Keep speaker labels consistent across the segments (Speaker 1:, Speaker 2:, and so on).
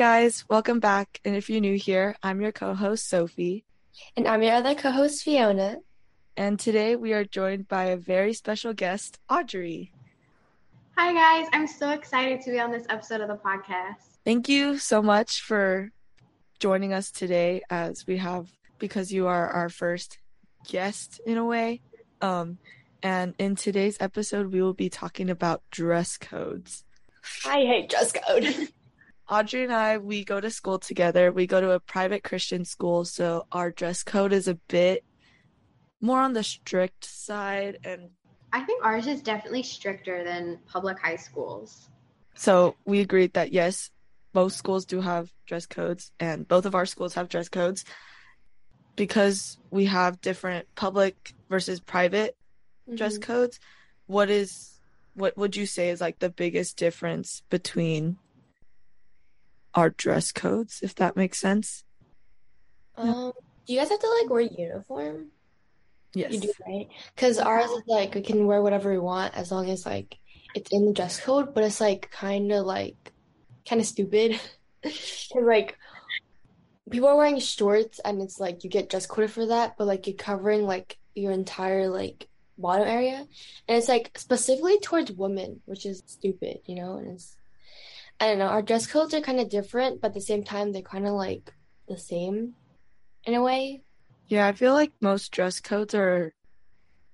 Speaker 1: guys, welcome back. And if you're new here, I'm your co host, Sophie.
Speaker 2: And I'm your other co host, Fiona.
Speaker 1: And today we are joined by a very special guest, Audrey.
Speaker 3: Hi, guys. I'm so excited to be on this episode of the podcast.
Speaker 1: Thank you so much for joining us today, as we have, because you are our first guest in a way. Um, and in today's episode, we will be talking about dress codes.
Speaker 2: I hate dress code.
Speaker 1: Audrey and I, we go to school together. We go to a private Christian school, so our dress code is a bit more on the strict side. And
Speaker 3: I think ours is definitely stricter than public high schools.
Speaker 1: So we agreed that yes, both schools do have dress codes, and both of our schools have dress codes because we have different public versus private mm-hmm. dress codes. What is what would you say is like the biggest difference between our dress codes, if that makes sense?
Speaker 2: Um, do you guys have to like wear uniform?
Speaker 1: Yes.
Speaker 2: You do, right? Because ours is like we can wear whatever we want as long as like it's in the dress code, but it's like kind of like kind of stupid. Like people are wearing shorts and it's like you get dress coded for that, but like you're covering like your entire like bottom area, and it's like specifically towards women, which is stupid, you know. And it's I don't know. Our dress codes are kind of different, but at the same time, they're kind of like the same in a way.
Speaker 1: Yeah, I feel like most dress codes are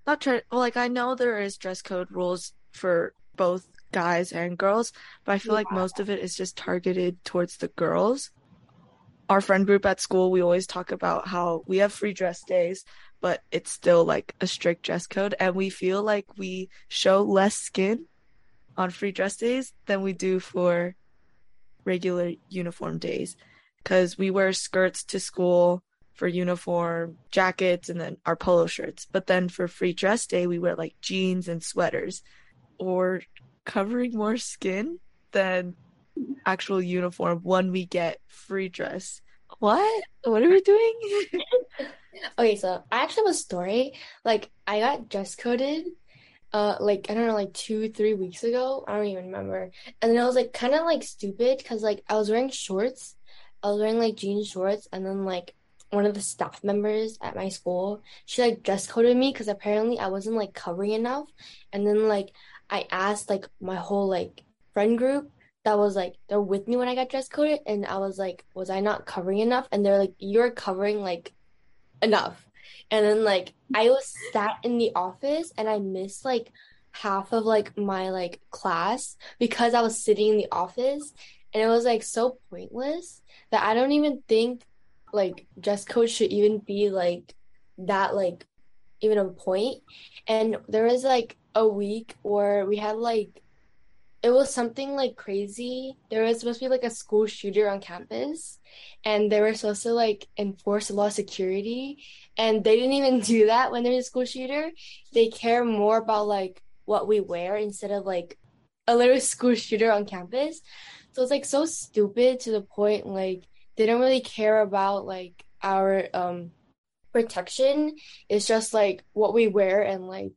Speaker 1: not try- well, like I know there is dress code rules for both guys and girls, but I feel yeah. like most of it is just targeted towards the girls. Our friend group at school, we always talk about how we have free dress days, but it's still like a strict dress code and we feel like we show less skin on free dress days than we do for regular uniform days. Because we wear skirts to school for uniform jackets and then our polo shirts. But then for free dress day we wear like jeans and sweaters. Or covering more skin than actual uniform when we get free dress. What? What are we doing?
Speaker 2: Okay so i actually have a story. Like i got dress coded uh like I don't know like two three weeks ago? I don't even remember. And then I was like kind of like stupid because like I was wearing shorts. I was wearing like jean shorts and then like one of the staff members at my school she like dress coded me because apparently I wasn't like covering enough. And then like I asked like my whole like friend group that was like they're with me when I got dress coded and I was like was I not covering enough? And they're like you're covering like enough and then like I was sat in the office and I missed like half of like my like class because I was sitting in the office and it was like so pointless that I don't even think like dress code should even be like that like even a point. And there was like a week where we had like it was something like crazy. There was supposed to be like a school shooter on campus, and they were supposed to like enforce a lot of security, and they didn't even do that when there's a school shooter. They care more about like what we wear instead of like a little school shooter on campus. So it's like so stupid to the point like they don't really care about like our um protection. It's just like what we wear and like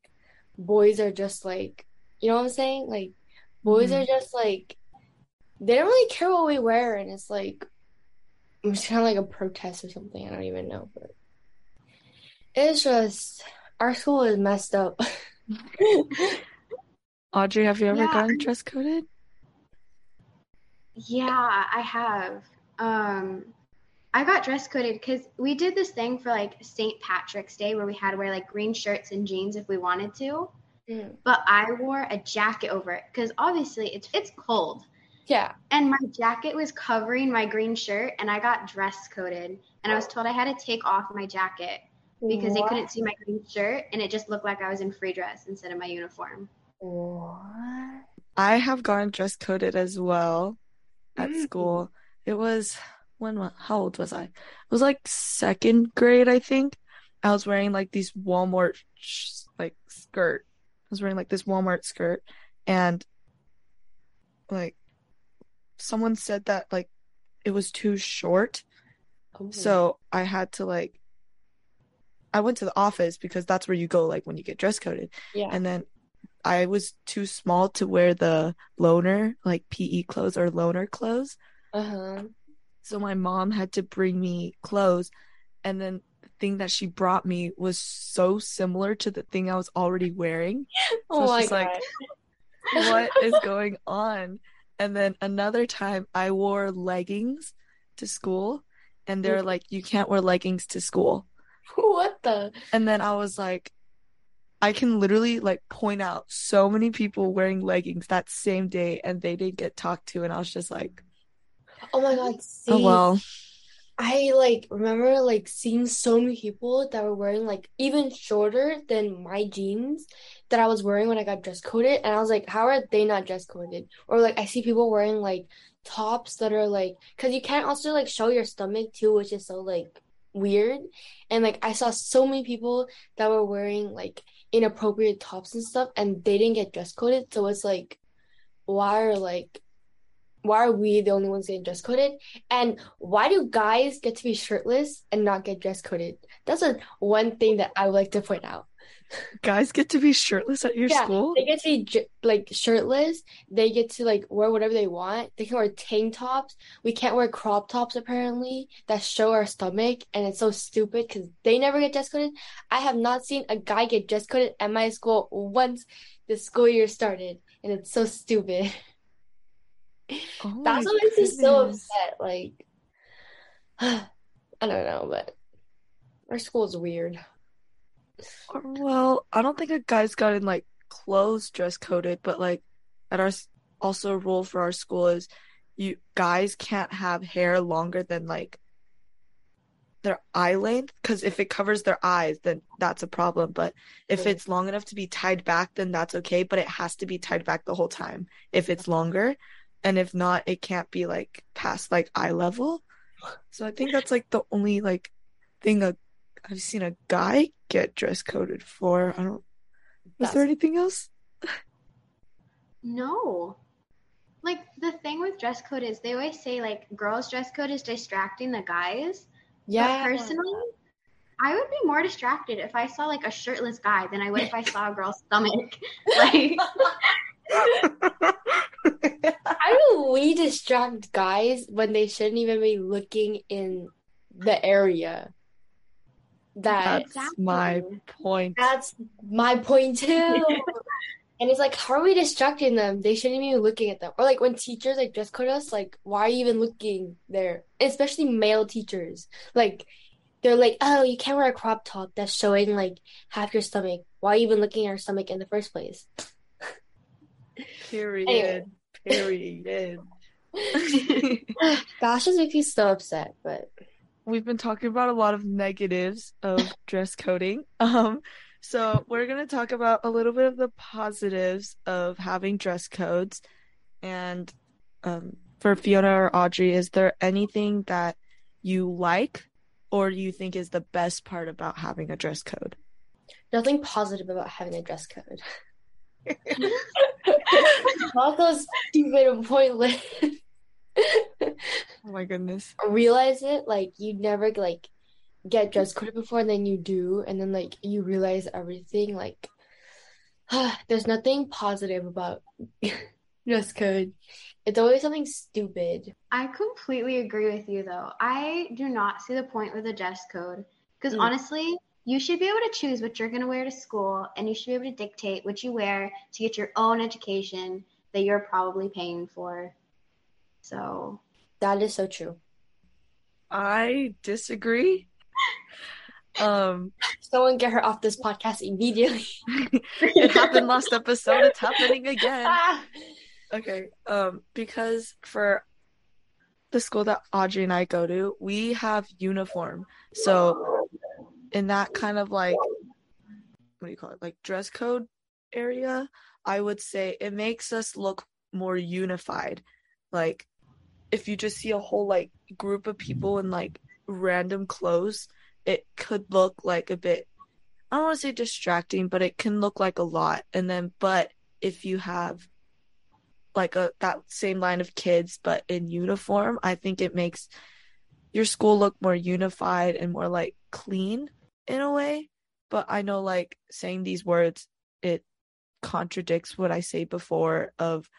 Speaker 2: boys are just like you know what I'm saying? Like boys mm-hmm. are just like they don't really care what we wear and it's like it's kind of like a protest or something. I don't even know, but it's just our school is messed up.
Speaker 1: Audrey, have you ever yeah. gotten dress coded?
Speaker 3: Yeah, I have. Um, I got dress coded because we did this thing for like St. Patrick's Day where we had to wear like green shirts and jeans if we wanted to. Mm. But I wore a jacket over it because obviously it's it's cold.
Speaker 2: Yeah.
Speaker 3: And my jacket was covering my green shirt and I got dress coded and I was told I had to take off my jacket because what? they couldn't see my green shirt and it just looked like I was in free dress instead of my uniform.
Speaker 2: What?
Speaker 1: I have gotten dress coded as well at mm. school. It was when how old was I? It was like second grade, I think. I was wearing like these Walmart like skirt. I was wearing like this Walmart skirt and like someone said that like it was too short. Oh. So I had to like I went to the office because that's where you go like when you get dress coded.
Speaker 2: Yeah.
Speaker 1: And then I was too small to wear the loaner like PE clothes or loaner clothes.
Speaker 2: Uh-huh.
Speaker 1: So my mom had to bring me clothes and then the thing that she brought me was so similar to the thing I was already wearing. So
Speaker 2: oh
Speaker 1: it's like what is going on? And then another time I wore leggings to school and they're like you can't wear leggings to school.
Speaker 2: what the?
Speaker 1: And then I was like, I can literally like point out so many people wearing leggings that same day and they didn't get talked to. And I was just like,
Speaker 2: Oh my god. See,
Speaker 1: oh, well.
Speaker 2: I like remember like seeing so many people that were wearing like even shorter than my jeans that I was wearing when I got dress coded, and I was like, how are they not dress coded? Or like I see people wearing like tops that are like, because you can't also like show your stomach too, which is so like weird. And like I saw so many people that were wearing like inappropriate tops and stuff, and they didn't get dress coded. So it's like, why are like why are we the only ones getting dress coded? And why do guys get to be shirtless and not get dress coded? That's a one thing that I would like to point out.
Speaker 1: Guys get to be shirtless at your
Speaker 2: Yeah,
Speaker 1: school?
Speaker 2: They get to be like shirtless. They get to like wear whatever they want. They can wear tank tops. We can't wear crop tops apparently that show our stomach, and it's so stupid because they never get dress coded. I have not seen a guy get dress coded at my school once the school year started, and it's so stupid.
Speaker 1: Oh
Speaker 2: That's what makes me so upset. Like, I don't know, but our school is weird.
Speaker 1: Well, I don't think a guy's gotten like clothes dress coded, but like at our also a rule for our school is you guys can't have hair longer than like their eye length because if it covers their eyes, then that's a problem. But if it's long enough to be tied back, then that's okay. But it has to be tied back the whole time if it's longer, and if not, it can't be like past like eye level. So I think that's like the only like thing a I've seen a guy get dress coded for. I don't. Was there anything else?
Speaker 3: No. Like the thing with dress code is they always say like girls dress code is distracting the guys.
Speaker 2: Yeah.
Speaker 3: But personally, I would be more distracted if I saw like a shirtless guy than I would if I saw a girl's stomach. Like
Speaker 2: How do we distract guys when they shouldn't even be looking in the area? That
Speaker 1: That's my point.
Speaker 2: that's my point too. And it's like, how are we distracting them? They shouldn't even be looking at them. Or like when teachers like dress code us, like, why are you even looking there? Especially male teachers. Like they're like, oh, you can't wear a crop top that's showing like half your stomach. Why are you even looking at your stomach in the first place?
Speaker 1: Period. Period.
Speaker 2: Gosh, me so upset, but
Speaker 1: We've been talking about a lot of negatives of dress coding. Um, so we're gonna talk about a little bit of the positives of having dress codes. And um, for Fiona or Audrey, is there anything that you like or do you think is the best part about having a dress code?
Speaker 2: nothing positive about having a dress code. All those stupid and pointless.
Speaker 1: Oh my goodness.
Speaker 2: realize it like you never like get dress coded before and then you do and then like you realize everything like there's nothing positive about dress code it's always something stupid
Speaker 3: I completely agree with you though. I do not see the point with a dress code because
Speaker 2: Mm.
Speaker 3: honestly, you should be able to choose what you're going to wear to school and you should be able to dictate what you wear to get your own education that you're probably paying for. So,
Speaker 2: that is so true
Speaker 1: I disagree. Um,
Speaker 2: someone get her off this podcast immediately
Speaker 1: it happened last episode. It's happening again.
Speaker 2: Ah!
Speaker 1: Okay. Um, because for the school that Audrey and I go to, we have uniform. So in that kind of like what do you call it? Like dress code area, I would say it makes us look more unified. Like if you just see a whole like group of people in like random clothes, it could look like a bit I don't want to say distracting, but it can look like a lot. And then but if you have like a that same line of kids but in uniform, I think it makes your school look more unified and more like clean in a way. But I know like saying these words it contradicts what I say before of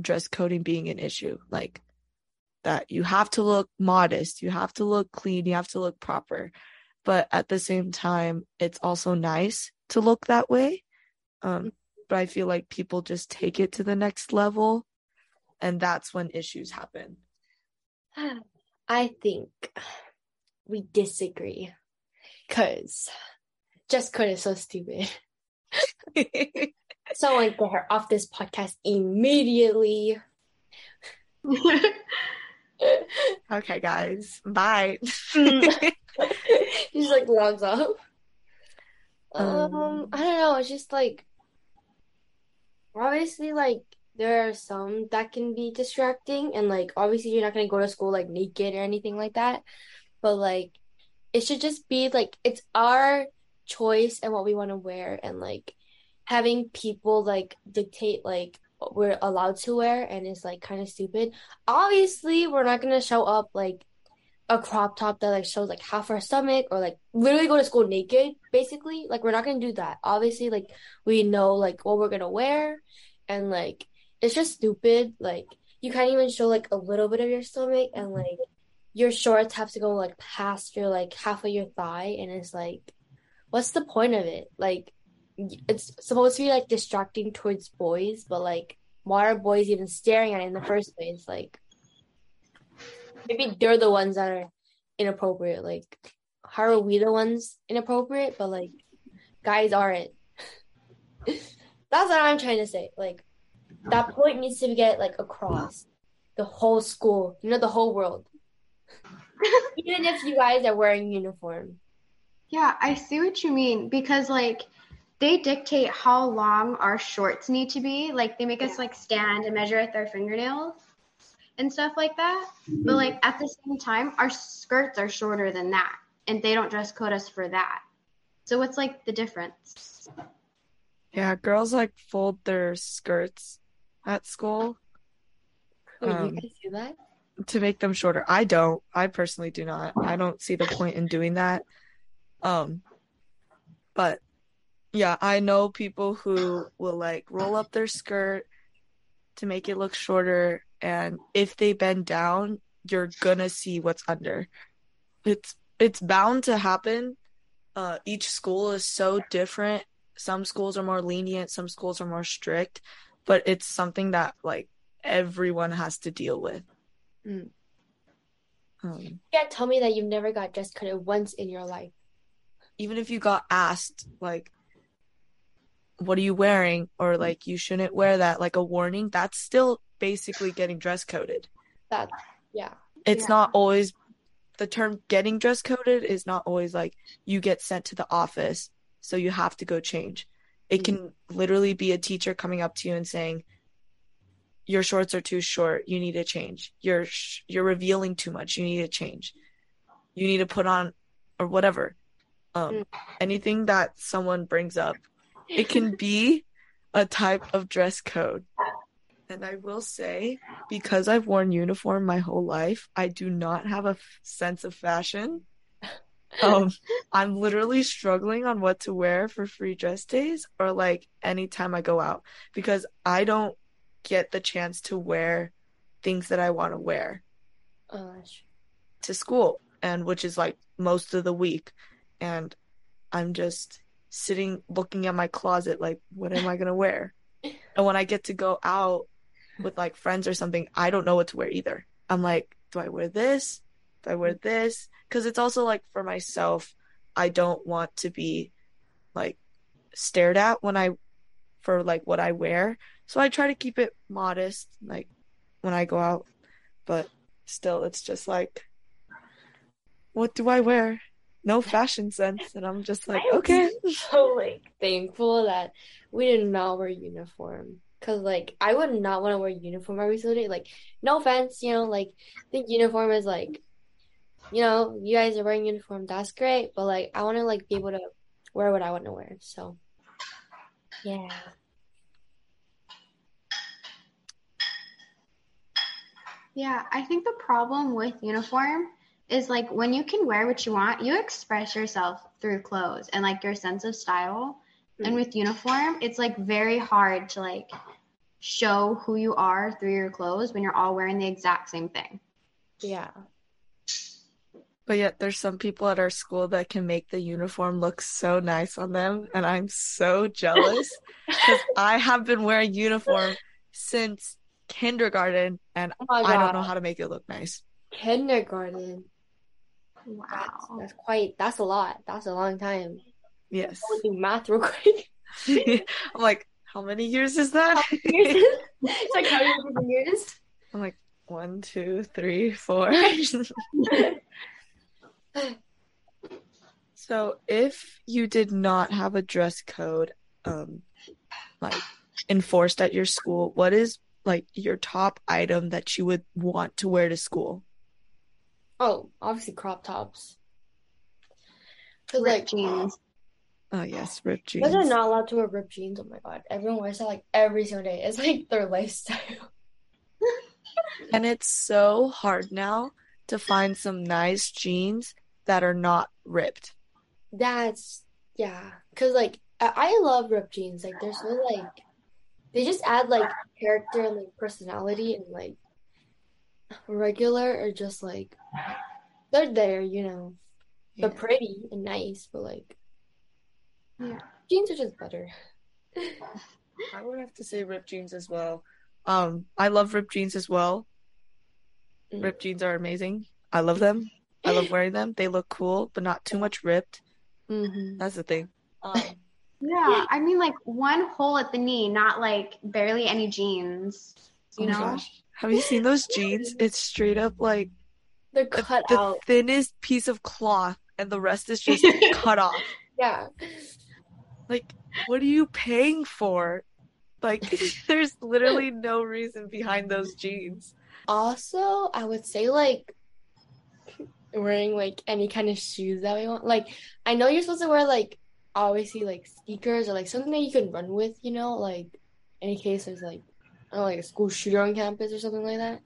Speaker 1: dress coding being an issue. Like that you have to look modest, you have to look clean, you have to look proper. But at the same time, it's also nice to look that way. Um, but I feel like people just take it to the next level, and that's when issues happen.
Speaker 2: I think we disagree because Jess Code is so stupid. Someone get her off this podcast immediately.
Speaker 1: okay, guys. Bye.
Speaker 2: She's like logs off. Um, um, I don't know. It's just like obviously like there are some that can be distracting and like obviously you're not gonna go to school like naked or anything like that. But like it should just be like it's our choice and what we want to wear and like having people like dictate like what we're allowed to wear and it's like kind of stupid. Obviously, we're not gonna show up like a crop top that like shows like half our stomach or like literally go to school naked basically. Like we're not gonna do that. Obviously like we know like what we're gonna wear and like it's just stupid. Like you can't even show like a little bit of your stomach and like your shorts have to go like past your like half of your thigh and it's like what's the point of it like it's supposed to be like distracting towards boys, but like why are boys even staring at it in the first place? Like maybe they're the ones that are inappropriate. Like how are we the ones inappropriate? But like guys aren't. That's what I'm trying to say. Like that point needs to get like across the whole school, you know, the whole world. Even if you guys are wearing uniform.
Speaker 3: Yeah, I see what you mean because like they dictate how long our shorts need to be. Like they make us like stand and measure with our fingernails and stuff like that. Mm-hmm. But like at the same time, our skirts are shorter than that, and they don't dress code us for that. So what's like the difference?
Speaker 1: Yeah, girls like fold their skirts at school.
Speaker 2: Oh, um, you guys do that?
Speaker 1: To make them shorter. I don't. I personally do not. I don't see the point in doing that. Um, but yeah, I know people who will like roll up their skirt to make it look shorter and if they bend down, you're gonna see what's under. It's it's bound to happen. Uh, each school is so different. Some schools are more lenient, some schools are more strict, but it's something that like everyone has to deal with. Mm.
Speaker 2: Um, you can't tell me that you've never got dress coded once in your life.
Speaker 1: Even if you got asked, like, what are you wearing or like you shouldn't wear that like a warning that's still basically getting dress coded
Speaker 2: that yeah
Speaker 1: it's
Speaker 2: yeah.
Speaker 1: not always the term getting dress coded is not always like you get sent to the office so you have to go change it mm-hmm. can literally be a teacher coming up to you and saying your shorts are too short you need to change you're you're revealing too much you need to change you need to put on or whatever um mm. anything that someone brings up it can be a type of dress code. And I will say, because I've worn uniform my whole life, I do not have a f- sense of fashion. Um, I'm literally struggling on what to wear for free dress days or like anytime I go out because I don't get the chance to wear things that I want to wear
Speaker 2: oh,
Speaker 1: to school and which is like most of the week and I'm just sitting looking at my closet like what am I gonna wear? and when I get to go out with like friends or something, I don't know what to wear either. I'm like, do I wear this? Do I wear mm-hmm. this? Because it's also like for myself, I don't want to be like stared at when I for like what I wear. So I try to keep it modest, like when I go out. But still, it's just like, what do I wear? no fashion sense and i'm just like okay
Speaker 2: so like thankful that we did not wear uniform because like i would not want to wear uniform every single day like no offense you know like i think uniform is like you know you guys are wearing uniform that's great but like i want to like be able to wear what i want to wear so yeah
Speaker 3: yeah i think the problem with uniform is like when you can wear what you want, you express yourself through clothes and like your sense of style. Mm-hmm. And with uniform, it's like very hard to like show who you are through your clothes when you're all wearing the exact same thing.
Speaker 2: Yeah.
Speaker 1: But yet there's some people at our school that can make the uniform look so nice on them and I'm so jealous cuz I have been wearing uniform since kindergarten and
Speaker 2: Oh
Speaker 1: I don't know how to make it look nice.
Speaker 2: Kindergarten.
Speaker 3: Wow.
Speaker 2: that's quite. That's a lot. That's a long time.
Speaker 1: Yes.
Speaker 2: I do math real quick.
Speaker 1: I'm like, how many years is that?
Speaker 2: it's like how many years?
Speaker 1: I'm like, one, two, three, four. so if you did not have a dress code, um, like enforced at your school, what is like your top item that you would want to wear to school?
Speaker 2: Oh, obviously crop tops. Cause
Speaker 3: Ripped
Speaker 2: like
Speaker 3: jeans.
Speaker 1: Oh yes, ripped jeans.
Speaker 2: Guys are not allowed to wear ripped jeans. Oh my god. Everyone wears that like every single day. It's like their lifestyle.
Speaker 1: And it's so hard now to find some nice jeans that are not ripped.
Speaker 2: That's yeah. Cause like I, I love ripped jeans. Like they're so like they just add like character and like personality and like regular or just like they're there, you know. They're pretty and nice, but like
Speaker 3: Yeah.
Speaker 2: jeans are just better.
Speaker 1: I would have to say ripped jeans as well. Um, I love ripped jeans as well.
Speaker 2: Mm.
Speaker 1: Ripped jeans are amazing. I love them. I love wearing them. They look cool, but not too much ripped.
Speaker 2: Mm-hmm.
Speaker 1: That's the thing. Um,
Speaker 3: Yeah, I mean like one hole at the knee, not like barely any jeans. Oh you
Speaker 1: oh
Speaker 3: know?
Speaker 1: gosh. Have you seen those jeans? It's straight up like
Speaker 2: They're
Speaker 1: the,
Speaker 2: cut
Speaker 1: the
Speaker 2: out.
Speaker 1: thinnest piece of cloth, and the rest is just cut off.
Speaker 2: Yeah.
Speaker 1: Like, what are you paying for? Like, there's literally no reason behind those jeans.
Speaker 2: Also, I would say like wearing like any kind of shoes that we want. Like, I know you're supposed to wear like obviously like sneakers or like something that you can run with, you know, like in case there's like I don't know, like a school shooter on campus or something like that.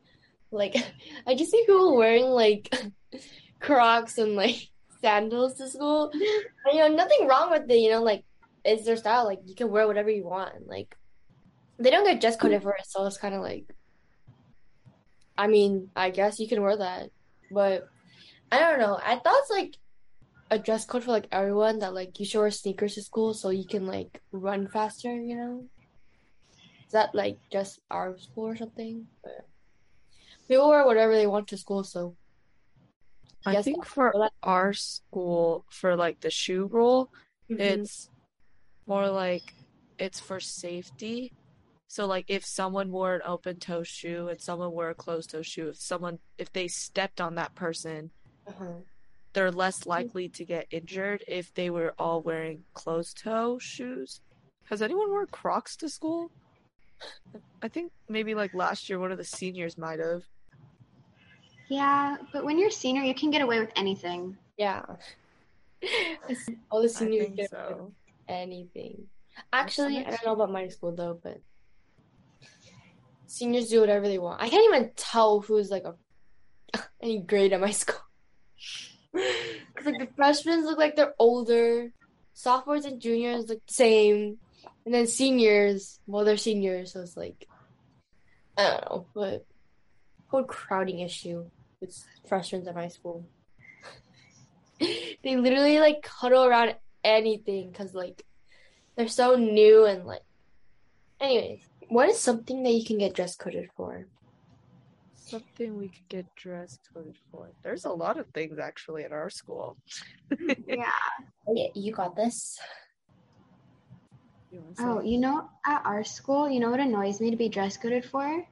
Speaker 2: Like, I just see people wearing like Crocs and like sandals to school. And, you know, nothing wrong with it, you know, like it's their style. Like you can wear whatever you want. Like they don't get dress coded for it, so it's kind of like I mean, I guess you can wear that, but I don't know. I thought it's like a dress code for like everyone that like you should wear sneakers to school so you can like run faster, you know? Is that like just our school or something? But people wear whatever they want to school, so
Speaker 1: I
Speaker 2: Yes,
Speaker 1: think for
Speaker 2: that-
Speaker 1: our school, for like the shoe rule,
Speaker 2: Mhm.
Speaker 1: it's more like it's for safety. So like if someone wore an open toe shoe and someone wore a closed toe shoe, if someone if they stepped on that person,
Speaker 2: uh-huh.
Speaker 1: They're less mm-hmm. likely to get injured if they were all wearing closed toe shoes. Has anyone worn Crocs to school? I think maybe like last year one of the seniors might have.
Speaker 3: Yeah, but when you're a senior, you can get away with anything.
Speaker 2: Yeah. All the seniors
Speaker 1: think
Speaker 2: get
Speaker 1: so.
Speaker 2: anything. Actually, I don't know about my school though, but seniors do whatever they want. I can't even tell who's like a any grade at my school. Like the freshmen look like they're older, sophomores and juniors look the same, and then seniors, well, they're seniors, so it's like I don't know, but whole crowding issue with freshmen at my school. they literally like cuddle around anything because like they're so new and like. Anyways, what is something that you can get dress coded for?
Speaker 1: Something we could get dress coded for. There's a lot of things actually at our school.
Speaker 3: Yeah.
Speaker 2: Okay, you got this.
Speaker 1: You wanna say?
Speaker 3: Oh, you know, at our school, you know what annoys me to be dress coded for?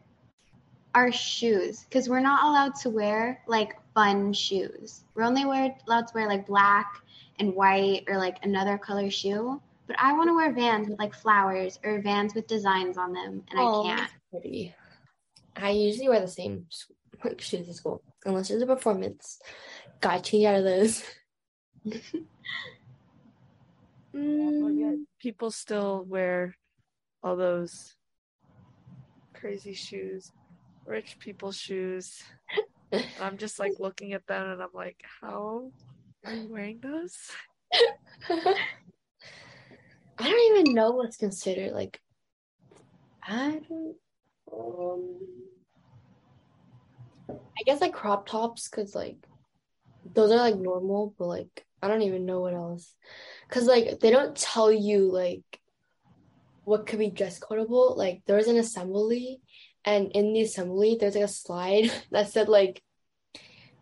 Speaker 3: Our shoes, because we're not allowed to wear like fun shoes. We're only wear, allowed to wear like black and white or like another color shoe. But I want to wear Vans with like flowers or Vans with designs on them, and
Speaker 2: Oh,
Speaker 3: I can't.
Speaker 2: that's Pretty. I usually wear the same like, shoes at school, unless there's a performance. Gotta change out of those. Mm,
Speaker 1: people still wear all those crazy shoes, rich people shoes. I'm just like looking at them and I'm like, how are you wearing those?
Speaker 2: I don't even know what's considered like. I don't. Um, I guess like crop tops, cause like those are like normal, but like I don't even know what else, cause like they don't tell you like what could be dress codeable. Like there was an assembly, and in the assembly there's like a slide that said like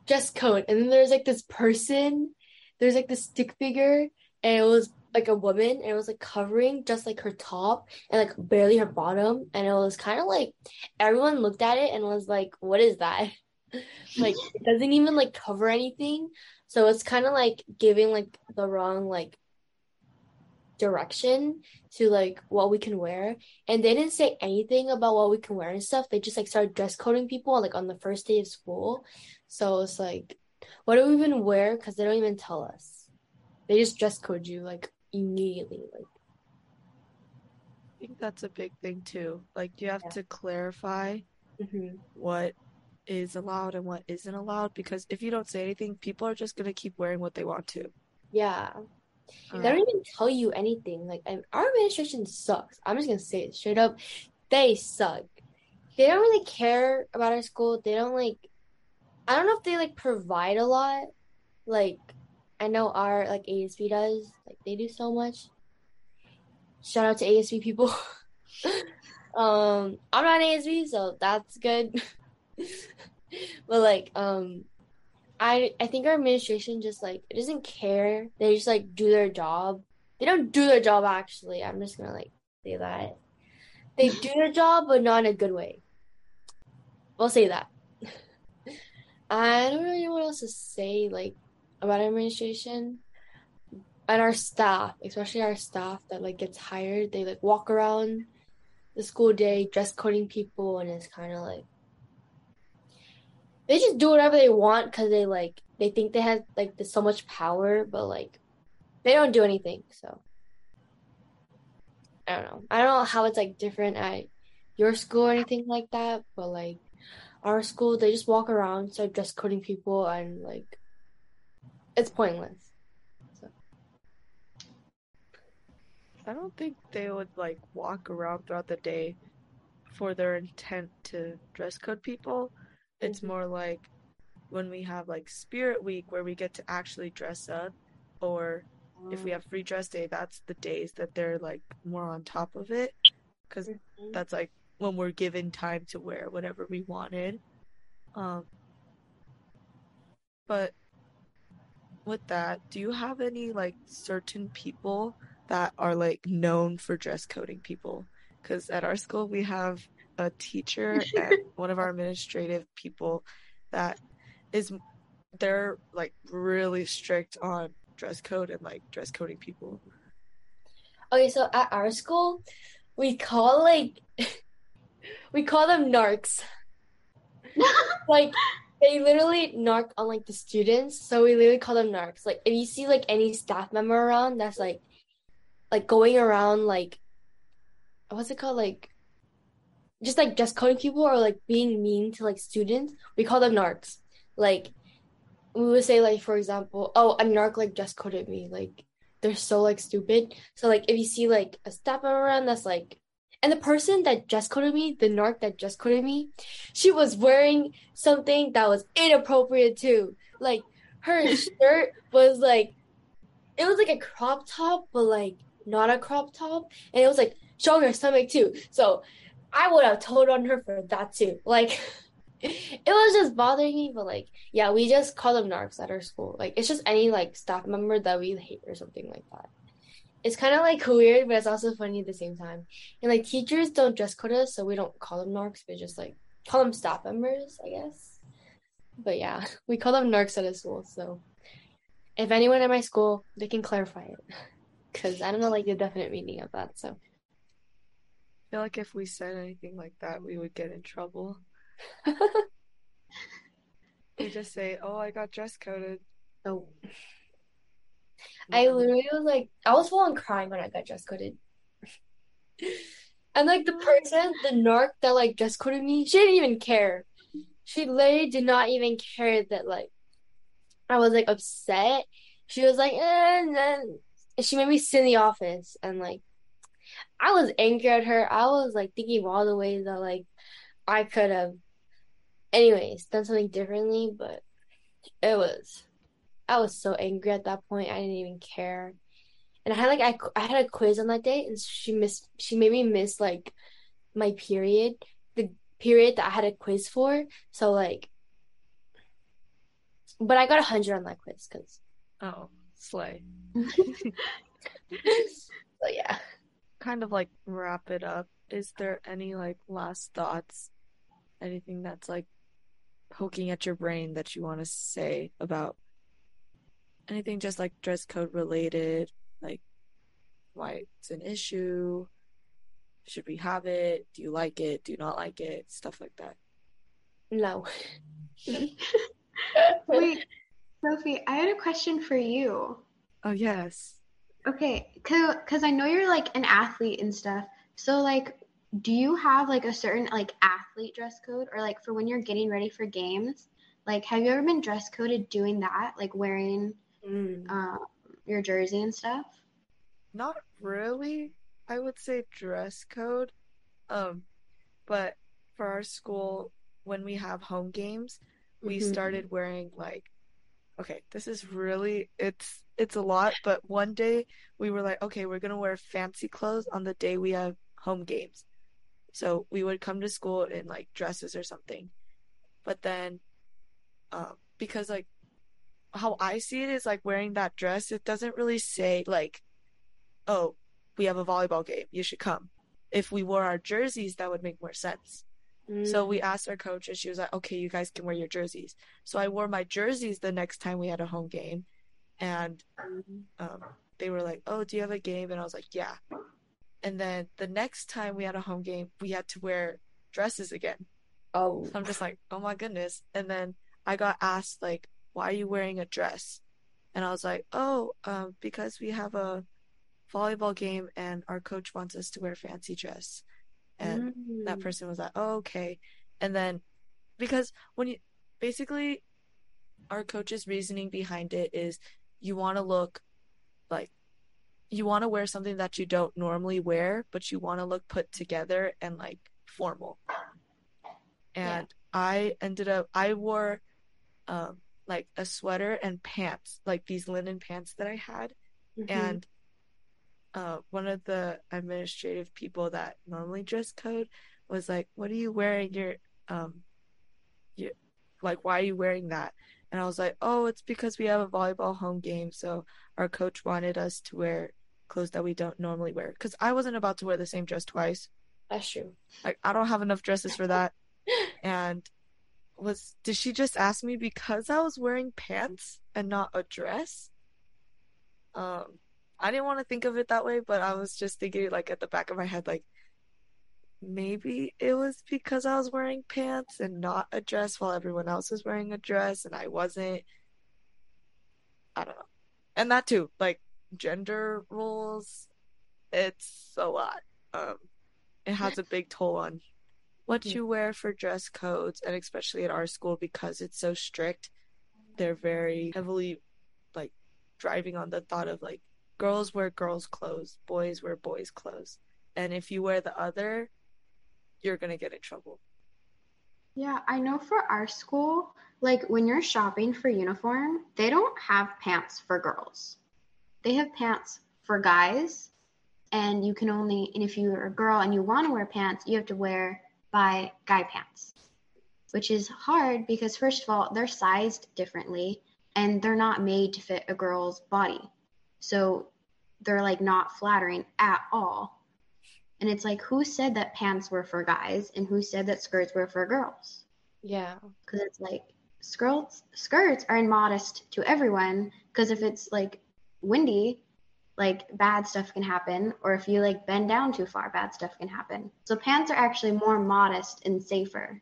Speaker 2: dress code, and then there's like this person, there's like this stick figure, and it was like a woman and it was like covering just like her top and like barely her bottom and it was kind of like everyone looked at it and was like what is that? Like it doesn't even like cover anything so it's kind of like giving like the wrong like direction to like what we can wear and they didn't say anything about what we can wear and stuff they just like started dress coding people like on the first day of school so it's like what do we even wear? Because they don't even tell us. They just dress code you like immediately like
Speaker 1: I think that's a big thing too. Like you have yeah. to clarify
Speaker 2: mm-hmm.
Speaker 1: what is allowed and what isn't allowed because if you don't say anything, people are just gonna keep wearing what they want to.
Speaker 2: Yeah. Um, they don't even tell you anything. Like our administration sucks. I'm just gonna say it straight up. They suck. They don't really care about our school. They don't like I don't know if they like provide a lot. Like I know our like ASB does. Like they do so much. Shout out to ASB people. um, I'm not ASB, so that's good. but like, um, I I think our administration just like it doesn't care. They just like do their job. They don't do their job actually. I'm just gonna like say that. They do their job, but not in a good way. We'll say that. I don't really know what else to say. Like, about administration and our staff, especially our staff that like gets hired, they like walk around the school day dress coding people, and it's kind of like they just do whatever they want because they like they think they have like so much power, but like they don't do anything. So I don't know. I don't know how it's like different at your school or anything like that, but like our school, they just walk around, start dress coding people, and like it's pointless. So.
Speaker 1: I don't think they would like walk around throughout the day for their intent to dress code people. It's mm-hmm. more like when we have like Spirit Week where we get to actually dress up, or if we mm. have free dress day, that's the days that they're like more on top of it because mm-hmm. that's like when we're given time to wear whatever we wanted. Um, but with that, do you have any like certain people that are like known for dress coding people? Because at our school we have a teacher and one of our administrative people that is they're like really strict on dress code and like dress coding people.
Speaker 2: Okay, so at our school, we call like we call them narcs. like they literally narc on like the students, so we literally call them narcs. Like if you see like any staff member around that's like like going around like what's it called like just like just coding people or like being mean to like students, we call them narcs. Like we would say like for example, oh a narc like just coded me. Like they're so like stupid. So like if you see like a staff member around that's like and the person that just coded me, the narc that just coded me, she was wearing something that was inappropriate too. Like her shirt was like, it was like a crop top, but like not a crop top, and it was like showing her stomach too. So I would have told on her for that too. Like it was just bothering me, but like yeah, we just call them narcs at our school. Like it's just any like staff member that we hate or something like that it's kind of like weird, but it's also funny at the same time. And like teachers don't dress code us, so we don't call them narcs, but just like call them staff members, I guess. But yeah, we call them narcs at a school. So if anyone at my school, they can clarify it, because I don't know like the definite meaning of that. So
Speaker 1: I feel like if we said anything like that, we would get in trouble. we just say, "Oh, I got dress coded."
Speaker 2: Oh. I literally was like, I was full on crying when I got dress coded. and like the person, the narc that like dress coded me, she didn't even care. She literally did not even care that like I was like upset. She was like, eh, and then she made me sit in the office and like I was angry at her. I was like thinking of all the ways that like I could have anyways, done something differently, but it was I was so angry at that point. I didn't even care. And I had like I, I had a quiz on that day and she missed she made me miss like my period, the period that I had a quiz for. So like but I got a hundred on that quiz because
Speaker 1: oh slay.
Speaker 2: so yeah.
Speaker 1: Kind of like wrap it up. Is there any like last thoughts? Anything that's like poking at your brain that you want to say about anything just like dress code related, like why it's an issue, should we have it, do you like it, do you not like it, stuff like that.
Speaker 2: No.
Speaker 3: Wait, Sophie, I had a question for you.
Speaker 1: Oh, yes.
Speaker 3: Okay, because I know you're like an athlete and stuff. So, like, do you have like a certain like athlete dress code or like for when you're getting ready for games? Like, have you ever been dress coded doing that, like wearing mm. uh, your jersey and stuff?
Speaker 1: Not really. I would say dress code. Um, but for our school, when we have home games, we mm-hmm. started wearing like okay, this is really it's it's a lot, but one day we were like, okay, we're gonna wear fancy clothes on the day we have home games. So we would come to school in like dresses or something. But then um because like how I see it is like wearing that dress, it doesn't really say like, oh, we have a volleyball game, you should come. If we wore our jerseys, that would make more sense. Mm. So we asked our coach, and she was like, okay, you guys can wear your jerseys. So I wore my jerseys the next time we had a home game. And um, they were like, oh, do you have a game? And I was like, yeah. And then the next time we had a home game, we had to wear dresses again.
Speaker 2: Oh.
Speaker 1: So I'm just like, oh my goodness. And then I got asked, like, why are you wearing a dress? And I was like, oh, um, because we have a volleyball game and our coach wants us to wear fancy dress. And mm. that person was like, oh, okay. And then because when you basically our coach's reasoning behind it is you want to look like you want to wear something that you don't normally wear, but you want to look put together and like formal. And yeah. I ended up I wore um like a sweater and pants, like these linen pants that I had. Mm-hmm. And uh, one of the administrative people that normally dress code was like, "What are you wearing? Your um, you like, why are you wearing that?" And I was like, "Oh, it's because we have a volleyball home game, so our coach wanted us to wear clothes that we don't normally wear." Because I wasn't about to wear the same dress twice.
Speaker 2: That's true.
Speaker 1: Like, I don't have enough dresses for that. and was did she just ask me because I was wearing pants and not a dress? Um, I didn't want to think of it that way, but I was just thinking like at the back of my head, like maybe it was because I was wearing pants and not a dress while everyone else was wearing a dress and I wasn't. I don't know. And that too, like gender roles, it's a lot. Um, it has a big toll on what you wear for dress codes and especially at our school because it's so strict they're very heavily like driving on the thought of like girls wear girls clothes boys wear boys clothes and if you wear the other you're going to get in trouble.
Speaker 3: Yeah i know for our school like when you're shopping for uniform they don't have pants for girls. They have pants for guys and you can only and if you're a girl and you want to wear pants you have to wear by guy pants, which is hard because, first of all, they're sized differently and they're not made to fit a girl's body. So they're like not flattering at all. And it's like, who said that pants were for guys and who said that skirts were for girls?
Speaker 2: Yeah.
Speaker 3: Because it's like skirts skirts are immodest to everyone because if it's like windy like bad stuff can happen or if you like bend down too far bad stuff can happen so pants are actually more modest and safer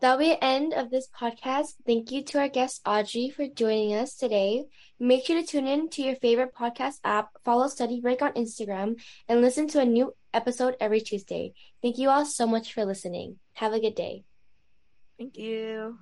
Speaker 2: That'll be the end of this podcast. Thank you to our guest Audrey for joining us today. Make sure to tune in to your favorite podcast app, follow Study Break on Instagram, and listen to a new episode every Tuesday. Thank you all so much for listening. Have a good day.
Speaker 1: Thank you.